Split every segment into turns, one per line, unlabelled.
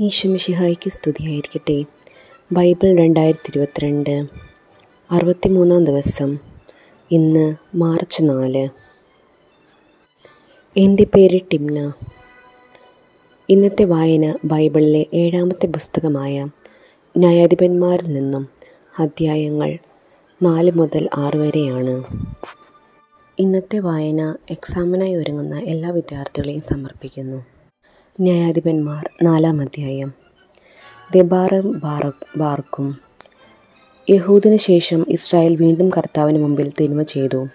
ഈശോമിശിഹായ്ക്ക് സ്തുതിയായിരിക്കട്ടെ. ബൈബിൾ രണ്ടായിരത്തി ഇരുപത്തിരണ്ട് അറുപത്തിമൂന്നാം ദിവസം ഇന്ന് മാർച്ച് നാല്. എന്റെ പേര് ടിംന. ഇന്നത്തെ വായന ബൈബിളിലെ ഏഴാമത്തെ പുസ്തകമായ ന്യായാധിപന്മാരിൽ നിന്നും അധ്യായങ്ങൾ നാല് മുതൽ ആറ് വരെയാണ്. ഇന്നത്തെ വായന എക്സാമിനായി ഒരുങ്ങുന്ന എല്ലാ വിദ്യാർത്ഥികളെയും സമർപ്പിക്കുന്നു. ന്യായാധിപന്മാർ നാലാം അധ്യായം. ദെബാറും ബാർക്കും. യഹൂദിന് ശേഷം ഇസ്രായേൽ വീണ്ടും കർത്താവിന് മുമ്പിൽ തിന്മ ചെയ്തു.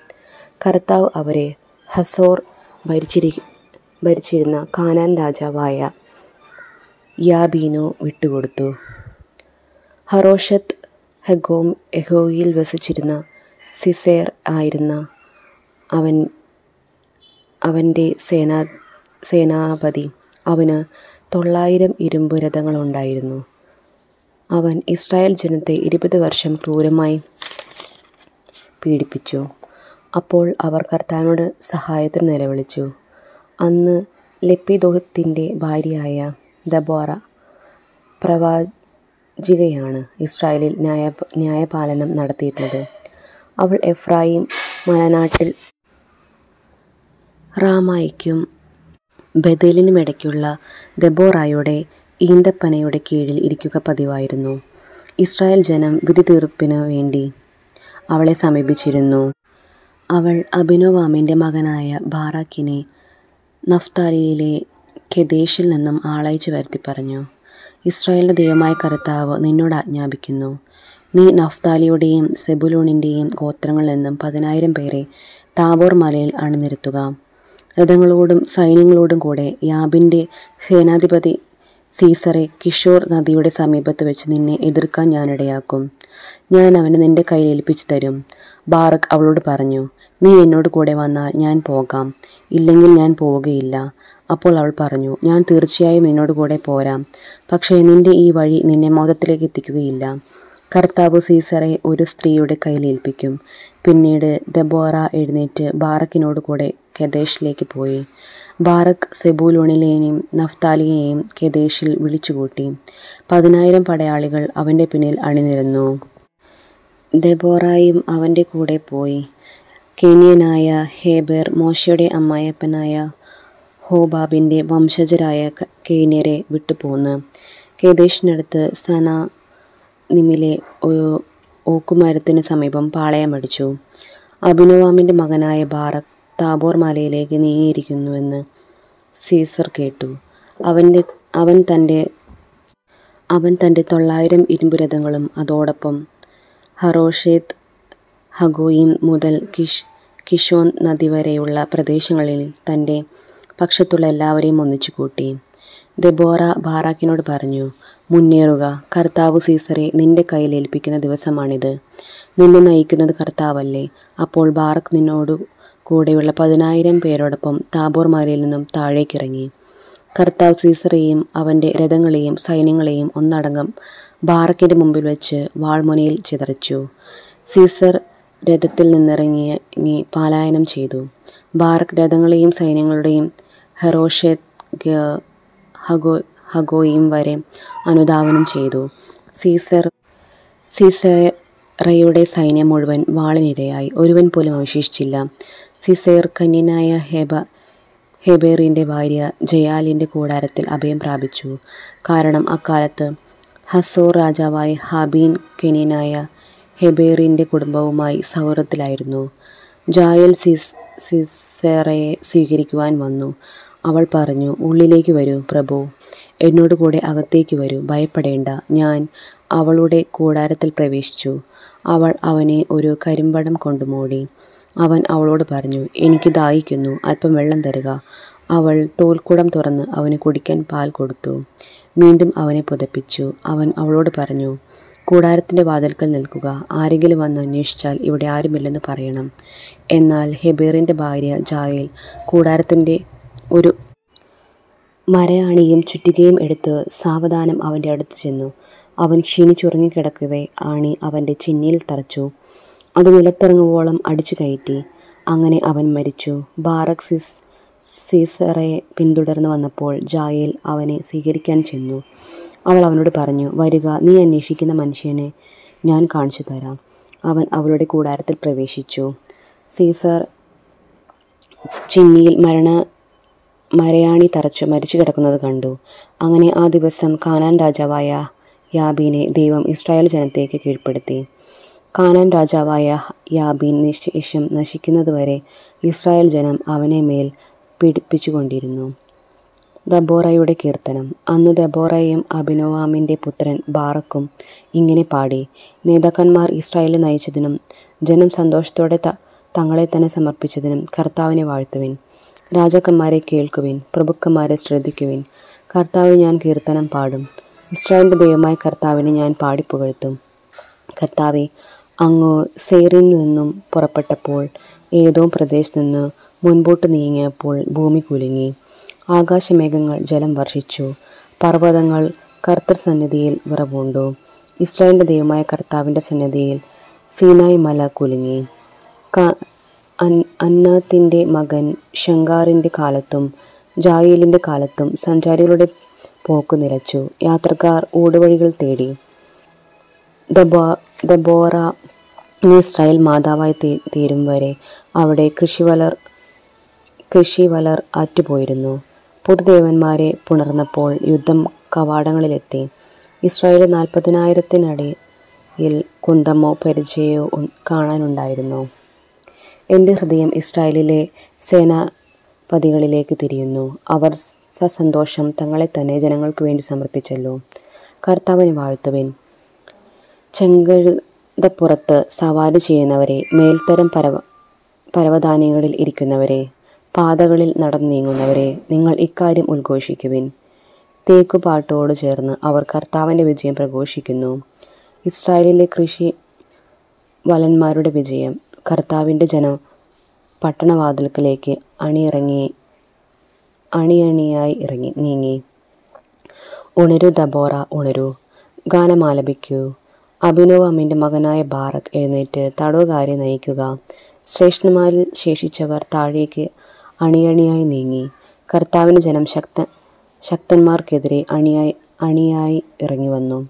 കർത്താവ് അവരെ ഹസോർ ഭരിച്ചിരി ഭരിച്ചിരുന്ന കാനാൻ രാജാവായ യാബീനു വിട്ടുകൊടുത്തു. ഹറോഷത്ത് ഹെഗോം എഹോയിൽ വസിച്ചിരുന്ന സിസേർ ആയിരുന്ന അവൻ അവന്റെ സേനാ സേനാപതി അവന് തൊള്ളായിരം ഇരുമ്പ് രഥങ്ങളുണ്ടായിരുന്നു. അവൻ ഇസ്രായേൽ ജനത്തെ ഇരുപത് വർഷം ക്രൂരമായി പീഡിപ്പിച്ചു. അപ്പോൾ അവർ കർത്താവിനോട് സഹായത്തിന് നിലവിളിച്ചു. അന്ന് ലപ്പിദോഹത്തിന്റെ ഭാര്യയായ ദബോറ പ്രവാചികയാണ് ഇസ്രായേലിൽ ന്യായ ന്യായപാലനം നടത്തിയിരുന്നത്. അവൾ എഫ്രായിം മലനാട്ടിൽ റാമായിക്കും ബദേലിനുമിടയ്ക്കുള്ള ദബോറായുടെ ഈന്തപ്പനയുടെ കീഴിൽ ഇരിക്കുക പതിവായിരുന്നു. ഇസ്രായേൽ ജനം വിധി തീർപ്പിനു വേണ്ടി അവളെ സമീപിച്ചിരുന്നു. അവൾ അഭിനോവാമിന്റെ മകനായ ബാറാക്കിനെ നഫ്താലിയിലെ കെദേശിൽ നിന്നും ആളയച്ചു വരുത്തി പറഞ്ഞു ഇസ്രായേലിന്റെ ദൈവമായ കർത്താവ് നിന്നോട് ആജ്ഞാപിക്കുന്നു. നീ നഫ്താലിയുടെയും സെബുലൂണിന്റെയും ഗോത്രങ്ങളിൽ നിന്നും പതിനായിരം പേരെ താബോർ മലയിൽ അണിനിരത്തുക. രഥങ്ങളോടും സൈന്യങ്ങളോടും കൂടെ യാബിന്റെ സേനാധിപതി സീസറെ കിഷോർ നദിയുടെ സമീപത്ത് വെച്ച് നിന്നെ എതിർക്കാൻ ഞാനിടയാക്കും. ഞാൻ അവനെ നിന്റെ കയ്യിൽ ഏൽപ്പിച്ചു തരും. ബാറക് അവളോട് പറഞ്ഞു നീ എന്നോട് കൂടെ വന്നാൽ ഞാൻ പോകാം. ഇല്ലെങ്കിൽ ഞാൻ പോവുകയില്ല. അപ്പോൾ അവൾ പറഞ്ഞു ഞാൻ തീർച്ചയായും നിന്നോട് കൂടെ പോരാം. പക്ഷേ നിന്റെ ഈ വഴി നിന്നെ മോദത്തിലേക്ക് എത്തിക്കുകയില്ല. കർത്താവ് സീസറെ ഒരു സ്ത്രീയുടെ കയ്യിൽ ഏൽപ്പിക്കും. പിന്നീട് ദബോറ എഴുന്നേറ്റ് ബാറക്കിനോട് കൂടെ കെദേശിലേക്ക് പോയി. ബാറക്ക് സെബൂലോണിലെയും നഫ്താലിയെയും കെദേശിൽ വിളിച്ചുകൂട്ടി. പതിനായിരം പടയാളികൾ അവന്റെ പിന്നിൽ അണിനിരന്നു. ദബോറയും അവന്റെ കൂടെ പോയി. കെനിയനായ ഹേബേർ മോശയുടെ അമ്മായപ്പനായ ഹോബാബിന്റെ വംശജരായ കെനിയരെ വിട്ടുപോന്ന്. കേദേശിനടുത്ത് സന നിമിലെ ഓക്കുമരത്തിന് സമീപം പാളയമടിച്ചു അഭിനവാമിന്റെ മകനായ ബാറക് താബോർ മലയിലേക്ക് നീങ്ങിയിരിക്കുന്നുവെന്ന് സീസർ കേട്ടു. അവന്റെ അവൻ തന്റെ അവൻ തന്റെ തൊള്ളായിരം ഇരുമ്പുരഥങ്ങളും അതോടൊപ്പം ഹറോഷേത് ഹഗോയിം മുതൽ കിഷ് കിഷോൻ നദി വരെയുള്ള പ്രദേശങ്ങളിൽ തന്റെ പക്ഷത്തുള്ള എല്ലാവരെയും ഒന്നിച്ചു കൂട്ടി ദെബോറ ബാറാക്കിനോട് പറഞ്ഞു മുന്നേറുക. കർത്താവ് സീസറെ നിന്റെ കയ്യിൽ ഏൽപ്പിക്കുന്ന ദിവസമാണിത്. നിന്നെ നയിക്കുന്നത് കർത്താവല്ലേ. അപ്പോൾ ബാറക് നിന്നോട് കൂടെയുള്ള പതിനായിരം പേരോടൊപ്പം താബോർ മലയിൽ നിന്നും താഴേക്കിറങ്ങി കർത്താവ് സീസറെയും അവന്റെ രഥങ്ങളെയും സൈന്യങ്ങളെയും ഒന്നടങ്കം ബാറക്കിന്റെ മുമ്പിൽ വെച്ച് വാൾമുനയിൽ ചിതറിച്ചു. സീസർ രഥത്തിൽ നിന്നിറങ്ങി പാലായനം ചെയ്തു. ബാറക് രഥങ്ങളെയും സൈന്യങ്ങളുടെയും ഹെറോഷെ ഹഗോ ഹഗോയും വരെ അനുധാവനം ചെയ്തു. സീസർ സീസറയുടെ സൈന്യം മുഴുവൻ വാളിനിരയായി. ഒരുവൻ പോലും അവശേഷിച്ചില്ല. സിസേർ കന്യനായ ഹെബ ഹെബേറിന്റെ ഭാര്യ ജയാലിന്റെ കൂടാരത്തിൽ അഭയം പ്രാപിച്ചു. കാരണം അക്കാലത്ത് ഹസോർ രാജാവായ ഹാബീൻ കെനിയനായ ഹെബേറിന്റെ കുടുംബവുമായി സൗഹൃദത്തിലായിരുന്നു. ജായൽ സിസ് സിസേറയെ സ്വീകരിക്കുവാൻ വന്നു. അവൾ പറഞ്ഞു ഉള്ളിലേക്ക് വരൂ പ്രഭു. എന്നോട് കൂടെ അകത്തേക്ക് വരൂ. ഭയപ്പെടേണ്ട. ഞാൻ അവളുടെ കൂടാരത്തിൽ പ്രവേശിച്ചു. അവൾ അവനെ ഒരു കരിമ്പടം കൊണ്ട് മൂടി. അവൻ അവളോട് പറഞ്ഞു എനിക്ക് ദാഹിക്കുന്നു. അല്പം വെള്ളം തരുക. അവൾ തോൽക്കുടം തുറന്ന് അവന് കുടിക്കാൻ പാൽ കൊടുത്തു. വീണ്ടും അവനെ പുതപ്പിച്ചു. അവൻ അവളോട് പറഞ്ഞു കൂടാരത്തിന്റെ വാതിൽക്കൽ നിൽക്കുക. ആരെങ്കിലും വന്ന് അന്വേഷിച്ചാൽ ഇവിടെ ആരുമില്ലെന്ന് പറയണം. എന്നാൽ ഹെബേറിന്റെ ഭാര്യ ജായൽ കൂടാരത്തിന്റെ ഒരു മരയാണിയും ചുറ്റികയും എടുത്ത് സാവധാനം അവന്റെ അടുത്ത് ചെന്നു. അവൻ ക്ഷീണിച്ചുറങ്ങിക്കിടക്കവേ ആണി അവന്റെ ചിന്നിയിൽ തറച്ചു. അത് നിലത്തിറങ്ങുവോളം അടിച്ചു കയറ്റി. അങ്ങനെ അവൻ മരിച്ചു. ബാറക് സിസ് സീസറെ പിന്തുടർന്ന് വന്നപ്പോൾ ജായേൽ അവനെ സ്വീകരിക്കാൻ ചെന്നു. അവൾ അവനോട് പറഞ്ഞു വരിക നീ അന്വേഷിക്കുന്ന മനുഷ്യനെ ഞാൻ കാണിച്ചു തരാം. അവൻ അവളുടെ കൂടാരത്തിൽ പ്രവേശിച്ചു. സീസർ ചിന്നിയിൽ മരണ മരയാണി തറച്ചു മരിച്ചു കിടക്കുന്നത് കണ്ടു. അങ്ങനെ ആ ദിവസം കാനാൻ രാജാവായ യാബീനെ ദൈവം ഇസ്രായേൽ ജനത്തേക്ക് കീഴ്പ്പെടുത്തി. കാനാൻ രാജാവായ യാബീൻ നിശേഷം നശിക്കുന്നതുവരെ ഇസ്രായേൽ ജനം അവനെ മേൽ പീഡിപ്പിച്ചുകൊണ്ടിരുന്നു ദബോറയുടെ കീർത്തനം. അന്ന് ദബോറയും അഭിനോവാമിന്റെ പുത്രൻ ബാറക്കും ഇങ്ങനെ പാടി നേതാക്കന്മാർ ഇസ്രായേലിൽ നയിച്ചതിനും ജനം സന്തോഷത്തോടെ തങ്ങളെ തന്നെ സമർപ്പിച്ചതിനും കർത്താവിനെ വാഴ്ത്തുവിൻ. രാജാക്കന്മാരെ കേൾക്കുവിൻ പ്രഭുക്കന്മാരെ ശ്രദ്ധിക്കുവിൻ. കർത്താവിന് ഞാൻ കീർത്തനം പാടും. ഇസ്രായേലിന്റെ ദൈവമായ കർത്താവിനെ ഞാൻ പാടിപ്പുകഴ്ത്തും. കർത്താവെ അങ്ങ് സേറിൽ നിന്നും പുറപ്പെട്ടപ്പോൾ ഏതോ പ്രദേശത്ത് നിന്ന് മുൻപോട്ട് നീങ്ങിയപ്പോൾ ഭൂമി കുലുങ്ങി. ആകാശമേഘങ്ങൾ ജലം വർഷിച്ചു. പർവതങ്ങൾ കർത്തർ സന്നിധിയിൽ വിറവുണ്ടു. ഇസ്രായേലിന്റെ ദൈവമായ കർത്താവിന്റെ സന്നിധിയിൽ സീനായ് മല കുലുങ്ങി. അന്നാത്തിന്റെ മകൻ ഷങ്കാറിന്റെ കാലത്തും ജായേലിന്റെ കാലത്തും സഞ്ചാരികളുടെ പോക്ക് നിലച്ചു. യാത്രക്കാർ ഊടുവഴികൾ തേടി. ദബോ ദബോറ നീ ഇസ്രായേൽ മാതാവായി തീ തീരും വരെ അവിടെ കൃഷിവലർ ആറ്റുപോയിരുന്നു. പുതുദേവന്മാരെ പുണർന്നപ്പോൾ യുദ്ധം കവാടങ്ങളിലെത്തി. ഇസ്രായേൽ നാൽപ്പതിനായിരത്തിനടിയിൽ കുന്തമോ പരിചയമോ കാണാനുണ്ടായിരുന്നു. എന്റെ ഹൃദയം ഇസ്രായേലിലെ സേനാപതികളിലേക്ക് തിരിയുന്നു. അവർ സസന്തോഷം തങ്ങളെ തന്നെ ജനങ്ങൾക്ക് വേണ്ടി സമർപ്പിച്ചല്ലോ. കർത്താവിന് വാഴ്ത്തുവിൻ. ചെങ്കഴുതപ്പുറത്ത് സവാരി ചെയ്യുന്നവരെ മേൽത്തരം പരവ പരവതാനികളിൽ ഇരിക്കുന്നവരെ പാതകളിൽ നടന്നു നീങ്ങുന്നവരെ നിങ്ങൾ ഇക്കാര്യം ഉദ്ഘോഷിക്കുവിൻ. തേക്കുപാട്ടോട് ചേർന്ന് അവർ കർത്താവിന്റെ വിജയം പ്രഘോഷിക്കുന്നു. ഇസ്രായേലിലെ കൃഷി വലന്മാരുടെ വിജയം കർത്താവിന്റെ ജനം പട്ടണവാതിൽക്കലേക്ക് അണിയിറങ്ങി അണിയണിയായി ഇറങ്ങി നീങ്ങി. ഉണരു ദബോറ ഉണരു. ഗാനമാലപിക്കൂ. അഭിനോവാമിന്റെ മകനായ ബാറക് എഴുന്നേറ്റ് തടവുകാരെ നയിക്കുക. ശ്രേഷ്ഠന്മാരിൽ ശേഷിച്ചവർ താഴേക്ക് അണിയണിയായി നീങ്ങി. കർത്താവിന് ജനം ശക്ത ശക്തന്മാർക്കെതിരെ അണിയായി അണിയായി ഇറങ്ങി വന്നു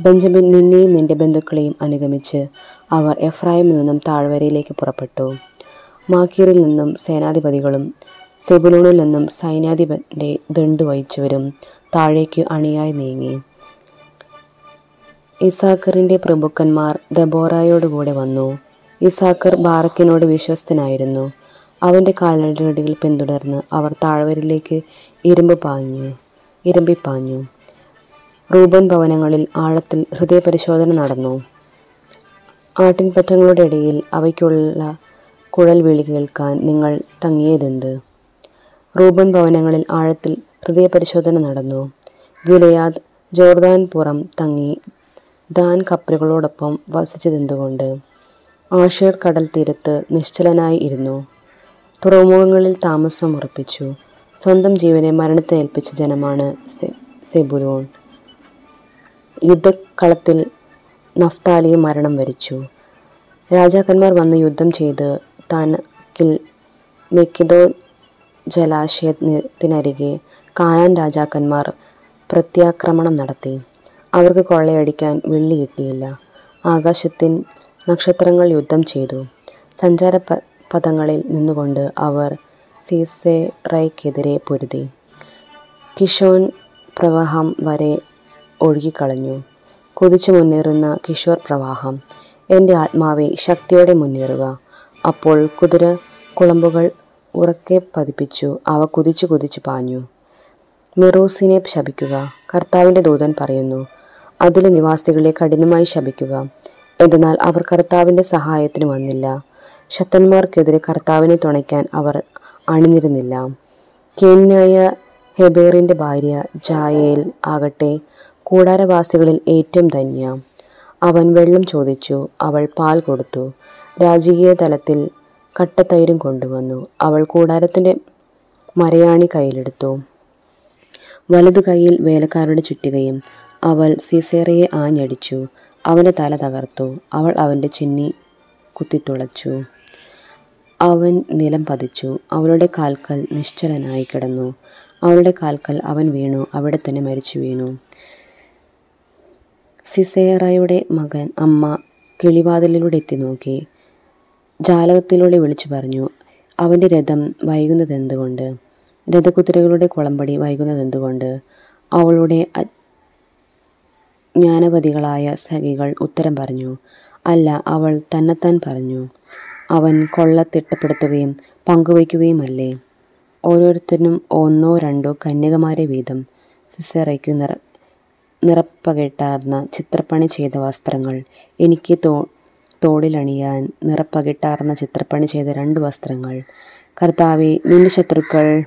ബെഞ്ചമിൻ നിന്നെയും നിന്റെ ബന്ധുക്കളെയും അനുഗമിച്ച് അവർ എഫ്രായിമിൽ നിന്നും താഴ്വരയിലേക്ക് പുറപ്പെട്ടു. മാക്കീറിൽ നിന്നും സേനാധിപതികളും സെബുലൂണിൽ നിന്നും സൈന്യാധിപന്റെ ദണ്ട് വഹിച്ചവരും താഴേക്ക് അണിയായി നീങ്ങി. ഇസാക്കറിന്റെ പ്രഭുക്കന്മാർ ദബോറായോടുകൂടെ വന്നു. ഇസാക്കർ ബാറക്കിനോട് വിശ്വസ്തനായിരുന്നു. അവന്റെ കാലടികൾ പിന്തുടർന്ന് അവർ താഴ്വരയിലേക്ക് ഇരുമ്പ് പാഞ്ഞു ഇരുമ്പിപ്പാഞ്ഞു. റൂബൻ ഭവനങ്ങളിൽ ആഴത്തിൽ ഹൃദയപരിശോധന നടന്നു. ആട്ടിൻപറ്റങ്ങളുടെ ഇടയിൽ അവയ്ക്കുള്ള കുഴൽ വിളി കേൾക്കാൻ നിങ്ങൾ തങ്ങിയതെന്ത്? റൂബൻ ഭവനങ്ങളിൽ ആഴത്തിൽ ഹൃദയപരിശോധന നടന്നു. ഗിലയാദ് ജോർദാൻ പുറം തങ്ങി ദാൻ കപ്പലുകളോടൊപ്പം വസിച്ചതെന്തുകൊണ്ട്? ആഷേർ കടൽ തീരത്ത് നിശ്ചലനായി ഇരുന്നു. തുറമുഖങ്ങളിൽ താമസം ഉറപ്പിച്ചു. സ്വന്തം ജീവനെ മരണത്തെ ഏൽപ്പിച്ച ജനമാണ് സെബുലോൺ. യുദ്ധക്കളത്തിൽ നഫ്താലിയെ മരണം വരിച്ചു. രാജാക്കന്മാർ വന്ന് യുദ്ധം ചെയ്ത് താനക്കിൽ മെക്കിദോ ജലാശയത്തിനരികെ കാനാൻ രാജാക്കന്മാർ പ്രത്യാക്രമണം നടത്തി. അവർക്ക് കൊള്ളയടിക്കാൻ വെള്ളി കിട്ടിയില്ല. ആകാശത്തിൻ നക്ഷത്രങ്ങൾ യുദ്ധം ചെയ്തു. സഞ്ചാര പദങ്ങളിൽ നിന്നുകൊണ്ട് അവർ സീസെറയ്ക്കെതിരെ പൊരുതി. കിഷോൻ പ്രവാഹം വരെ ഒഴുകിക്കളഞ്ഞു. കുതിച്ചു മുന്നേറുന്ന കിഷോർ പ്രവാഹം. എന്റെ ആത്മാവെ ശക്തിയോടെ മുന്നേറുക. അപ്പോൾ കുതിര കുളമ്പുകൾ ഉറക്കെ പതിപ്പിച്ചു. അവ കുതിച്ചു കുതിച്ചു പാഞ്ഞു. മെറോസിനെ ശപിക്കുക. കർത്താവിന്റെ ദൂതൻ പറയുന്നു അതിലെ നിവാസികളെ കഠിനമായി ശപിക്കുക. എന്തെന്നാൽ അവർ കർത്താവിന്റെ സഹായത്തിന് വന്നില്ല. ശക്തന്മാർക്കെതിരെ കർത്താവിനെ തുണയ്ക്കാൻ അവർ അണിനിരുന്നില്ല. കേന്യായ ഹെബേറിന്റെ ഭാര്യ ജായേൽ ആകട്ടെ കൂടാരവാസികളിൽ ഏറ്റവും ധന്യ. അവൻ വെള്ളം ചോദിച്ചു അവൾ പാൽ കൊടുത്തു. രാജകീയ തലത്തിൽ കട്ടത്തൈരും കൊണ്ടുവന്നു. അവൾ കൂടാരത്തിന്റെ മരയാണി കയ്യിലെടുത്തു. വലതു കൈയിൽ വേലക്കാരുടെ ചുറ്റികയും അവൾ സീസേറയെ ആഞ്ഞടിച്ചു. അവന്റെ തല തകർത്തു. അവൾ അവന്റെ ചെന്നി കുത്തിത്തുളച്ചു. അവൻ നിലം പതിച്ചു. അവളുടെ കാൽക്കൽ നിശ്ചലനായി കിടന്നു. അവളുടെ കാൽക്കൽ അവൻ വീണു. അവിടെ തന്നെ മരിച്ചു വീണു. സിസേറയുടെ മകൻ അമ്മ കിളിവാതിലിലൂടെ എത്തി നോക്കി. ജാലകത്തിലൂടെ വിളിച്ചു പറഞ്ഞു അവന്റെ രഥം വൈകുന്നത് എന്തുകൊണ്ട് രഥകുതിരകളുടെ കുളമ്പടി വൈകുന്നത് എന്തുകൊണ്ട് അവളുടെ ജ്ഞാനപതികളായ സഖികൾ ഉത്തരം പറഞ്ഞു അല്ല അവൾ തന്നെത്താൻ പറഞ്ഞു. അവൻ കൊള്ള തിട്ടപ്പെടുത്തുകയും പങ്കുവയ്ക്കുകയുമല്ലേ? ഓരോരുത്തരും ഒന്നോ രണ്ടോ കന്യകമാരെ വീതം സിസറയ്ക്ക് നിറ നിറപ്പകിട്ടാർന്ന ചിത്രപ്പണി ചെയ്ത വസ്ത്രങ്ങൾ. എനിക്ക് തോ തോടിലണിയാൻ നിറപ്പകിട്ടാർന്ന ചിത്രപ്പണി ചെയ്ത രണ്ട് വസ്ത്രങ്ങൾ. കർത്താവെ നിന്റെ ശത്രുക്കൾ.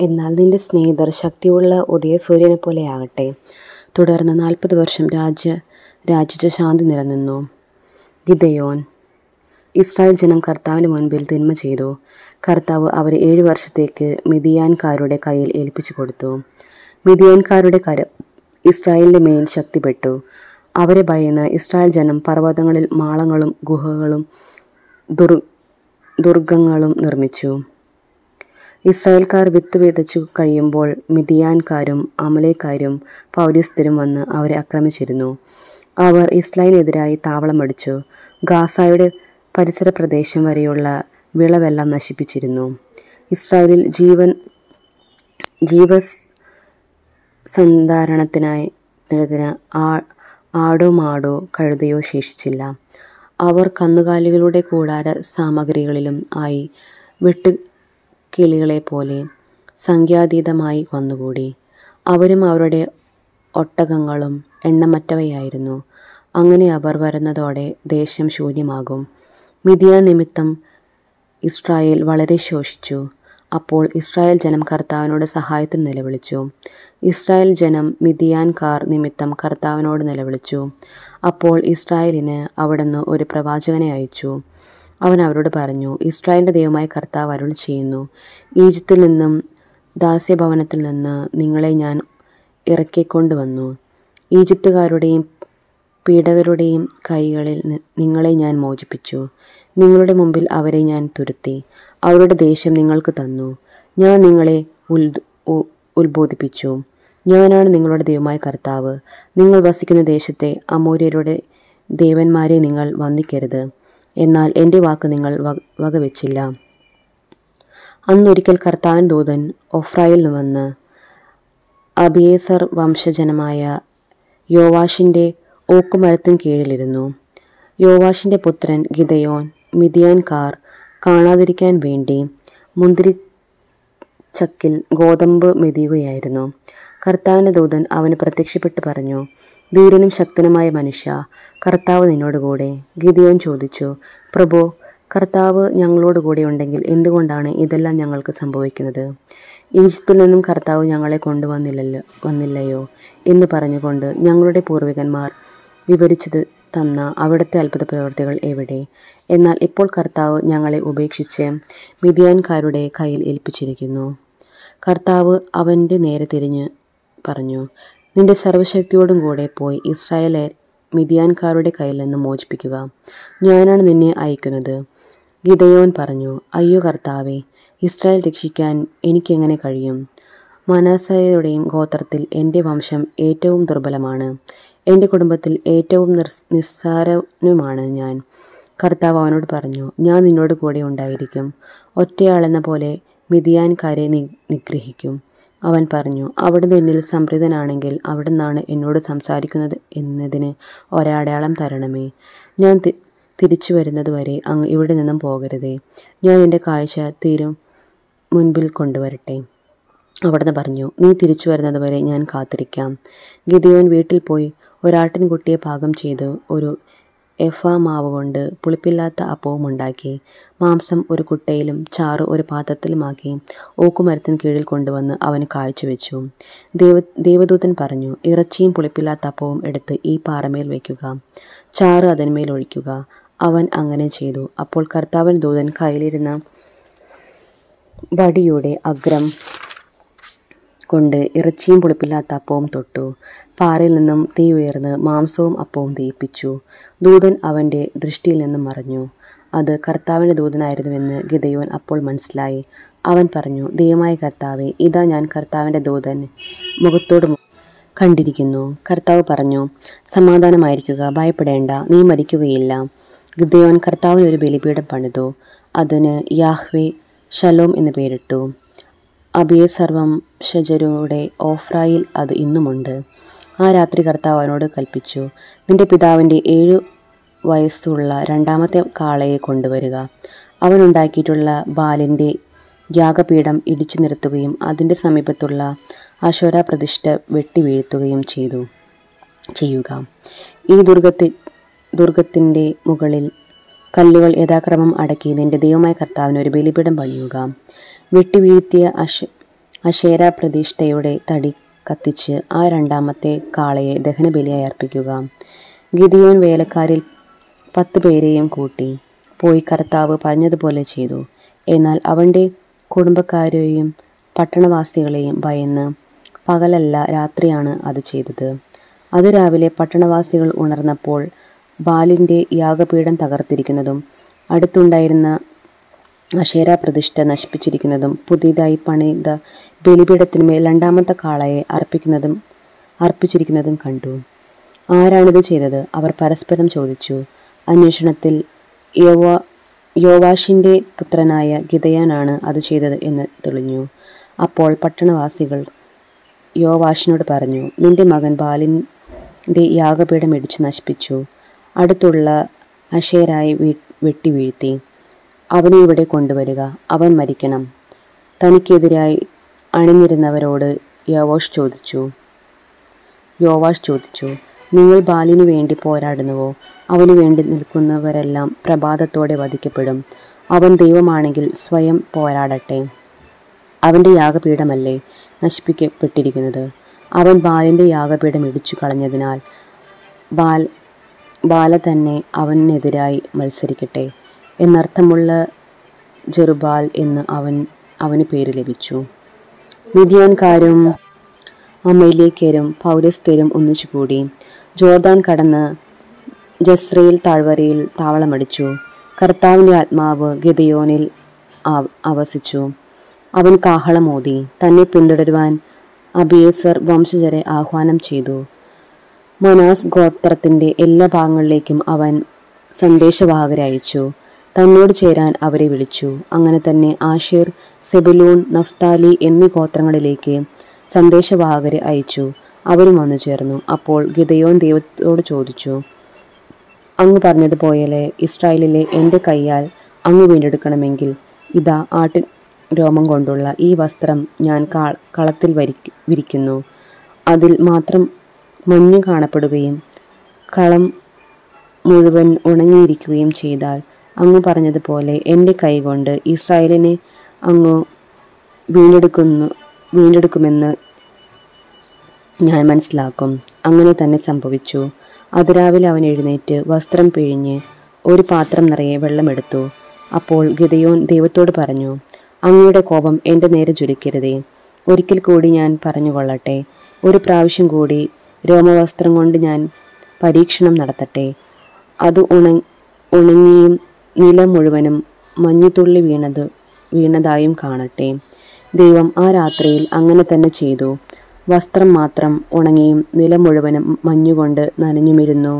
എന്നാൽ നിന്റെ സ്നേഹിതർ ശക്തിയുള്ള ഉദയസൂര്യനെ പോലെയാകട്ടെ തുടർന്ന് നാൽപ്പത് വർഷം രാജ്യ രാജ്യത്ത് ശാന്തി നിലനിന്നു. ഗിദയോൻ ഇസ്രായേൽ ജനം കർത്താവിന് മുൻപിൽ തിന്മ ചെയ്തു. കർത്താവ് അവരെ ഏഴു വർഷത്തേക്ക് മിതിയാൻകാരുടെ കയ്യിൽ ഏൽപ്പിച്ചു കൊടുത്തു. മിതിയാൻകാരുടെ കരം ഇസ്രായേലിന്റെ മേൽ ശക്തിപ്പെട്ടു. അവരെ ഭയന്ന് ഇസ്രായേൽ ജനം പർവതങ്ങളിൽ മാളങ്ങളും ഗുഹകളും ദുർ ദുർഗങ്ങളും നിർമ്മിച്ചു. ഇസ്രായേൽക്കാർ വിത്ത് വിതച്ചു കഴിയുമ്പോൾ മിതിയാൻകാരും അമലേക്കാരും പൗരസ്ഥരും വന്ന് അവരെ ആക്രമിച്ചിരുന്നു. അവർ ഇസ്രായേലിനെതിരായി താവളമടിച്ചു. ഗാസായുടെ പരിസര പ്രദേശം വരെയുള്ള വിളവെല്ലാം നശിപ്പിച്ചിരുന്നു. ഇസ്രായേലിൽ ജീവൻ ജീവസ് സന്ധാരണത്തിനായി ത്തിന് ആ ആടോ മാടോ കഴുതയോ ശേഷിച്ചില്ല. അവർ കന്നുകാലികളുടെ കൂടാര സാമഗ്രികളിലും ആയി വെട്ടുകിളികളെ പോലെ സംഖ്യാതീതമായി വന്നുകൂടി. അവരും അവരുടെ ഒട്ടകങ്ങളും എണ്ണമറ്റവയായിരുന്നു. അങ്ങനെ അവർ വരുന്നതോടെ ദേശം ശൂന്യമാകും. മിതിയാൻ നിമിത്തം ഇസ്രായേൽ വളരെ ശോഷിച്ചു. അപ്പോൾ ഇസ്രായേൽ ജനം കർത്താവിനോട് സഹായത്തിന് നിലവിളിച്ചു. ഇസ്രായേൽ ജനം മിതിയാൻകാർ നിമിത്തം കർത്താവിനോട് നിലവിളിച്ചു. അപ്പോൾ ഇസ്രായേലിന് അവിടുന്ന് ഒരു പ്രവാചകനെ അയച്ചു. അവൻ അവരോട് പറഞ്ഞു ഇസ്രായേലിന്റെ ദൈവമായ കർത്താവ് അരുൾ ചെയ്യുന്നു. ഈജിപ്തിൽ നിന്നും ദാസ്യഭവനത്തിൽ നിന്ന് നിങ്ങളെ ഞാൻ ഇറക്കിക്കൊണ്ടുവന്നു. ഈജിപ്തുകാരുടെയും പീഡകരുടെയും കൈകളിൽ നിങ്ങളെ ഞാൻ മോചിപ്പിച്ചു. നിങ്ങളുടെ മുമ്പിൽ അവരെ ഞാൻ തുരുത്തി. അവരുടെ ദേശം നിങ്ങൾക്ക് തന്നു. ഞാൻ നിങ്ങളെ ഉൽ ഉത്ബോധിപ്പിച്ചു. ഞാനാണ് നിങ്ങളുടെ ദൈവമായ കർത്താവ്. നിങ്ങൾ വസിക്കുന്ന ദേശത്തെ അമൂര്യരുടെ ദേവന്മാരെ നിങ്ങൾ വന്ദിക്കരുത്. എന്നാൽ എന്റെ വാക്ക് നിങ്ങൾ വകവെച്ചില്ല. അന്നൊരിക്കൽ കർത്താവൻ ദൂതൻ ഒഫ്രായിൽ വന്ന് അബിയേസർ വംശജനമായ യോവാഷിന്റെ ഓക്കുമരത്തിന് കീഴിലിരുന്നു. യോവാഷിന്റെ പുത്രൻ ഗിദയോൻ മിതിയാൻകാർ കാണാതിരിക്കാൻ വേണ്ടി മുന്തിരി ചക്കിൽ ഗോതമ്പ് മെതിയുകയായിരുന്നു. കർത്താവിന്റെ ദൂതൻ അവന് പ്രത്യക്ഷപ്പെട്ട് പറഞ്ഞു വീരനും ശക്തനുമായ മനുഷ്യ കർത്താവ് നിന്നോടുകൂടെ. ഗിദിയോൻ ചോദിച്ചു പ്രഭു കർത്താവ് ഞങ്ങളോട് കൂടെ ഉണ്ടെങ്കിൽ എന്തുകൊണ്ടാണ് ഇതെല്ലാം ഞങ്ങൾക്ക് സംഭവിക്കുന്നത്? ഈജിപ്തിൽ നിന്നും കർത്താവ് ഞങ്ങളെ കൊണ്ടുവന്നില്ലല്ലോ വന്നില്ലയോ? എന്ന് പറഞ്ഞുകൊണ്ട് ഞങ്ങളുടെ പൂർവികന്മാർ വിവരിച്ചത് തന്ന അവിടുത്തെ അത്ഭുത പ്രവർത്തികൾ എവിടെ? എന്നാൽ ഇപ്പോൾ കർത്താവ് ഞങ്ങളെ ഉപേക്ഷിച്ച് മിതിയാൻകാരുടെ കയ്യിൽ ഏൽപ്പിച്ചിരിക്കുന്നു. കർത്താവ് അവന്റെ നേരെ തിരിഞ്ഞ് പറഞ്ഞു നിന്റെ സർവശക്തിയോടും കൂടെ പോയി ഇസ്രായേലെ മിതിയാൻകാരുടെ കയ്യിൽ നിന്ന് മോചിപ്പിക്കുക. ഞാനാണ് നിന്നെ അയക്കുന്നത്. ഗിതയോൻ പറഞ്ഞു അയ്യോ കർത്താവെ ഇസ്രായേൽ രക്ഷിക്കാൻ എനിക്കെങ്ങനെ കഴിയും? മനാസയുടെയും ഗോത്രത്തിൽ എന്റെ വംശം ഏറ്റവും ദുർബലമാണ്. എന്റെ കുടുംബത്തിൽ ഏറ്റവും നിർ നിസ്സാരനുമാണ് ഞാൻ. കർത്താവ് അവനോട് പറഞ്ഞു ഞാൻ നിന്നോട് കൂടെ ഉണ്ടായിരിക്കും. ഒറ്റയാളെന്ന പോലെ മിതിയാൻകാരെ നി നിഗ്രഹിക്കും. അവൻ പറഞ്ഞു അവിടുന്ന് എന്നിൽ സംപ്രീതനാണെങ്കിൽ അവിടുന്നാണ് എന്നോട് സംസാരിക്കുന്നത് എന്നതിന് ഒരടയാളം തരണമേ. ഞാൻ തിരിച്ചു വരുന്നതുവരെ അങ്ങ് ഇവിടെ നിന്നും പോകരുതേ. ഞാൻ എന്റെ കാഴ്ച തീരും മുൻപിൽ കൊണ്ടുവരട്ടെ. അവിടുന്ന് പറഞ്ഞു നീ തിരിച്ചു വരുന്നതുവരെ ഞാൻ കാത്തിരിക്കാം. ഗിദിയോൻ വീട്ടിൽ പോയി ഒരാട്ടിൻകുട്ടിയെ പാകം ചെയ്ത് ഒരു എഫ മാവ് കൊണ്ട് പുളിപ്പില്ലാത്ത അപ്പവും ഉണ്ടാക്കി. മാംസം ഒരു കുട്ടയിലും ചാറ് ഒരു പാത്രത്തിലുമാക്കി ഓക്കുമരത്തിന് കീഴിൽ കൊണ്ടുവന്ന് അവന് കാഴ്ചവെച്ചു. ദേവ ദേവദൂതൻ പറഞ്ഞു ഇറച്ചിയും പുളിപ്പില്ലാത്ത അപ്പവും എടുത്ത് ഈ പാറമേൽ വയ്ക്കുക. ചാറ് അതിന്മേൽ ഒഴിക്കുക. അവൻ അങ്ങനെ ചെയ്തു. അപ്പോൾ കർത്താവൻ ദൂതൻ കയ്യിലിരുന്ന വടിയുടെ അഗ്രം കൊണ്ട് ഇറച്ചിയും പുളിപ്പില്ലാത്ത അപ്പവും തൊട്ടു. പാറയിൽ നിന്നും തീ ഉയർന്ന് മാംസവും അപ്പവും ദയിപ്പിച്ചു ദൂതൻ അവന്റെ ദൃഷ്ടിയിൽ നിന്നും മറിഞ്ഞു അത് കർത്താവിന്റെ ദൂതനായിരുന്നുവെന്ന് ഗിദയോൻ അപ്പോൾ മനസ്സിലായി. അവൻ പറഞ്ഞു ദൈവമായ കർത്താവെ ഇതാ ഞാൻ കർത്താവിന്റെ ദൂതൻ. മുഖത്തോട് കണ്ടിരിക്കുന്നു. കർത്താവ് പറഞ്ഞു സമാധാനമായിരിക്കുക ഭയപ്പെടേണ്ട നീ മരിക്കുകയില്ല. ഗിദയോൻ കർത്താവിന് ഒരു ബലിപീഠം പണിതു. അതിന് യാഹ്വേ ഷലോം എന്ന് പേരിട്ടു. അബിയസർവം ഷജരുടെ ഓഫ്രായിൽ അത് ഇന്നുമുണ്ട്. ആ രാത്രി കർത്താവ് അവനോട് കൽപ്പിച്ചു നിന്റെ പിതാവിന്റെ ഏഴു വയസ്സുള്ള രണ്ടാമത്തെ കാളയെ കൊണ്ടുവരിക. അവനുണ്ടാക്കിയിട്ടുള്ള ബാലിന്റെ യാഗപീഠം ഇടിച്ചു നിർത്തുകയും അതിന്റെ സമീപത്തുള്ള അശ്വര പ്രതിഷ്ഠ വെട്ടി വീഴ്ത്തുകയും ചെയ്തു ചെയ്യുക. ഈ ദുർഗത്തി ദുർഗത്തിന്റെ മുകളിൽ കല്ലുകൾ യഥാക്രമം അടക്കി നിന്റെ ദൈവമായ കർത്താവിന് ഒരു ബലിപീഠം പണിയുക. വെട്ടിവീഴ്ത്തിയ അശ അശേര പ്രതിഷ്ഠയുടെ തടി കത്തിച്ച് ആ രണ്ടാമത്തെ കാളയെ ദഹനബലിയായി അർപ്പിക്കുക. ഗിദിയോൻ വേലക്കാരിൽ പത്ത് പേരെയും കൂട്ടി പോയി കർത്താവ് പറഞ്ഞതുപോലെ ചെയ്തു. എന്നാൽ അവന്റെ കുടുംബക്കാരെയും പട്ടണവാസികളെയും ഭയന്ന് പകലല്ല രാത്രിയാണ് അത് ചെയ്തത്. അത് രാവിലെ പട്ടണവാസികൾ ഉണർന്നപ്പോൾ ബാലിന്റെ യാഗപീഠം തകർത്തിരിക്കുന്നതും അടുത്തുണ്ടായിരുന്ന അശേര പ്രതിഷ്ഠ നശിപ്പിച്ചിരിക്കുന്നതും പുതിയതായി പണിത ബലിപീഠത്തിന്മേൽ രണ്ടാമത്തെ കാളയെ അർപ്പിക്കുന്നതും അർപ്പിച്ചിരിക്കുന്നതും കണ്ടു. ആരാണിത് ചെയ്തത്? അവർ പരസ്പരം ചോദിച്ചു. അന്വേഷണത്തിൽ യോവാ യോവാഷിന്റെ പുത്രനായ ഗിതയാനാണ് അത് ചെയ്തത് എന്ന് തെളിഞ്ഞു. അപ്പോൾ പട്ടണവാസികൾ യോവാഷിനോട് പറഞ്ഞു നിന്റെ മകൻ ബാലിന്റെ യാഗപീഠം ഇടിച്ചു നശിപ്പിച്ചു. അടുത്തുള്ള അഷേരായി വെട്ടി വീഴ്ത്തി. അവനെ ഇവിടെ കൊണ്ടുവരിക. അവൻ മരിക്കണം. തനിക്കെതിരായി അണിഞ്ഞിരുന്നവരോട് യോവാഷ് ചോദിച്ചു. യോവാഷ് ചോദിച്ചു നിങ്ങൾ ബാലിനു വേണ്ടി പോരാടുന്നുവോ? അവനു വേണ്ടി നിൽക്കുന്നവരെല്ലാം പ്രഭാതത്തോടെ വധിക്കപ്പെടും. അവൻ ദൈവമാണെങ്കിൽ സ്വയം പോരാടട്ടെ. അവന്റെ യാഗപീഠമല്ലേ നശിപ്പിക്കപ്പെട്ടിരിക്കുന്നത്? അവൻ ബാലിന്റെ യാഗപീഠം ഇടിച്ചു കളഞ്ഞതിനാൽ ബാൽ ബാല തന്നെ അവനെതിരായി മത്സരിക്കട്ടെ. എന്നർത്ഥമുള്ള ജെറുബാൽ എന്ന് അവൻ അവന് പേര് ലഭിച്ചു. മിതിയാൻകാരും അമേലിയക്കരും പൗരസ്തരും ഒന്നിച്ചുകൂടി ജോർദാൻ കടന്ന് ജസ്രയിൽ താഴ്വരയിൽ താവളമടിച്ചു. കർത്താവിന്റെ ആത്മാവ് ഗതയോനിൽ അവസിച്ചു. അവൻ കാഹളമോതി. തന്നെ പിന്തുടരുവാൻ അബിയേസർ വംശജരെ ആഹ്വാനം ചെയ്തു. മനാസ് ഗോത്രത്തിന്റെ എല്ലാ ഭാഗങ്ങളിലേക്കും അവൻ സന്ദേശവാഹകരെ അയച്ചു. തന്നോട് ചേരാൻ അവരെ വിളിച്ചു. അങ്ങനെ തന്നെ ആഷിർ സെബലൂൺ നഫ്താലി എന്നീ ഗോത്രങ്ങളിലേക്ക് സന്ദേശവാഹകരെ അയച്ചു. അവരും വന്നു ചേർന്നു. അപ്പോൾ ഗിതയോൻ ദൈവത്തോട് ചോദിച്ചു അങ്ങ് പറഞ്ഞതുപോലെ ഇസ്രായേലിലെ എന്റെ കൈയാൽ അങ്ങ് വീണ്ടെടുക്കണമെങ്കിൽ ഇതാ ആട്ടിൻ രോമം കൊണ്ടുള്ള ഈ വസ്ത്രം ഞാൻ കളത്തിൽ വരിക്ക് വിരിക്കുന്നു. അതിൽ മാത്രം മഞ്ഞ് കാണപ്പെടുകയും കളം മുഴുവൻ ഉണങ്ങിയിരിക്കുകയും ചെയ്താൽ അങ്ങ് പറഞ്ഞതുപോലെ എന്റെ കൈകൊണ്ട് ഇസ്രായേലിനെ അങ്ങ് വീണ്ടെടുക്കുന്നു വീണ്ടെടുക്കുമെന്ന് ഞാൻ മനസ്സിലാക്കും. അങ്ങനെ തന്നെ സംഭവിച്ചു. അതിരാവിലെ അവൻ എഴുന്നേറ്റ് വസ്ത്രം പിഴിഞ്ഞ് ഒരു പാത്രം നിറയെ വെള്ളമെടുത്തു. അപ്പോൾ ഗിദയോൻ ദൈവത്തോട് പറഞ്ഞു അങ്ങയുടെ കോപം എന്റെ നേരെ ജ്വലിക്കരുതേ. ഒരിക്കൽ കൂടി ഞാൻ പറഞ്ഞുകൊള്ളട്ടെ. ഒരു പ്രാവശ്യം കൂടി രോമവസ്ത്രം കൊണ്ട് ഞാൻ പരീക്ഷണം നടത്തട്ടെ. അത് ഉണ ഉണങ്ങിയും നിലം മുഴുവനും മഞ്ഞുതുള്ളി വീണത് വീണതായും കാണട്ടെ. ദൈവം ആ രാത്രിയിൽ അങ്ങനെ തന്നെ ചെയ്തു. വസ്ത്രം മാത്രം ഉണങ്ങിയും നിലം മുഴുവനും മഞ്ഞുകൊണ്ട് നനഞ്ഞുമിരുന്നു.